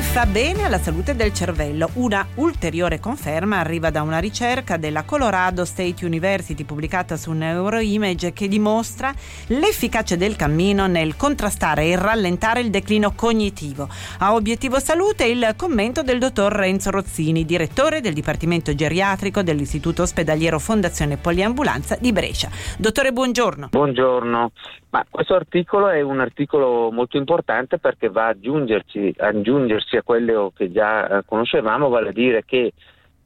Fa bene alla salute del cervello. Una ulteriore conferma arriva da una ricerca della Colorado State University pubblicata su Neuroimage che dimostra l'efficacia del cammino nel contrastare e rallentare il declino cognitivo. A obiettivo salute il commento del dottor Renzo Rozzini, direttore del Dipartimento Geriatrico dell'Istituto Ospedaliero Fondazione Poliambulanza di Brescia. Dottore, buongiorno. Buongiorno. Ma questo articolo è un articolo molto importante perché va ad aggiungerci, aggiungersi a quello che già eh, conoscevamo, vale a dire che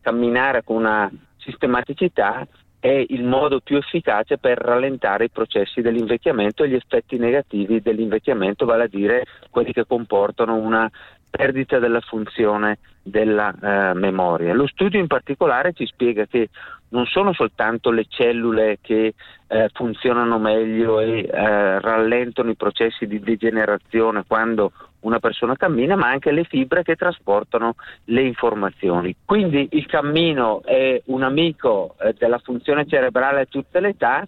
camminare con una sistematicità è il modo più efficace per rallentare i processi dell'invecchiamento e gli effetti negativi dell'invecchiamento, vale a dire quelli che comportano una perdita della funzione della eh, memoria. Lo studio in particolare ci spiega che non sono soltanto le cellule che eh, funzionano meglio e eh, rallentano i processi di degenerazione quando una persona cammina, ma anche le fibre che trasportano le informazioni. Quindi il cammino è un amico eh, della funzione cerebrale a tutte le età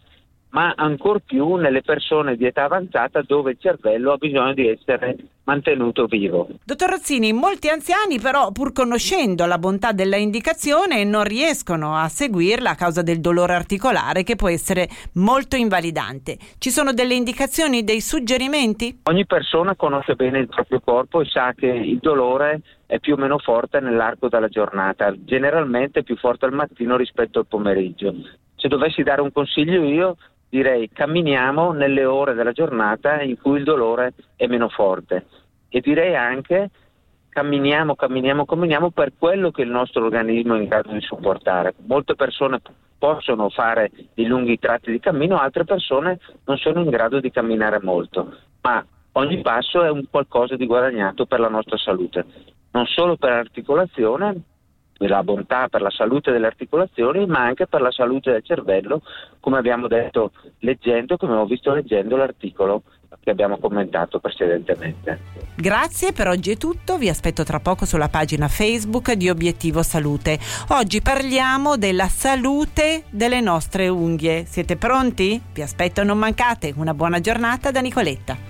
ma ancor più nelle persone di età avanzata dove il cervello ha bisogno di essere mantenuto vivo. Dottor Rozzini, molti anziani però pur conoscendo la bontà della indicazione non riescono a seguirla a causa del dolore articolare che può essere molto invalidante. Ci sono delle indicazioni, dei suggerimenti? Ogni persona conosce bene il proprio corpo e sa che il dolore è più o meno forte nell'arco della giornata, generalmente più forte al mattino rispetto al pomeriggio. Se dovessi dare un consiglio io direi camminiamo nelle ore della giornata in cui il dolore è meno forte. E direi anche camminiamo, camminiamo, camminiamo per quello che il nostro organismo è in grado di supportare. Molte persone possono fare dei lunghi tratti di cammino, altre persone non sono in grado di camminare molto, ma ogni passo è un qualcosa di guadagnato per la nostra salute, non solo per l'articolazione, per la bontà, per la salute delle articolazioni, ma anche per la salute del cervello, come abbiamo detto leggendo, come abbiamo visto leggendo l'articolo che abbiamo commentato precedentemente. Grazie, per oggi è tutto, vi aspetto tra poco sulla pagina Facebook di Obiettivo Salute. Oggi parliamo della salute delle nostre unghie. Siete pronti? Vi aspetto, non mancate. Una buona giornata da Nicoletta.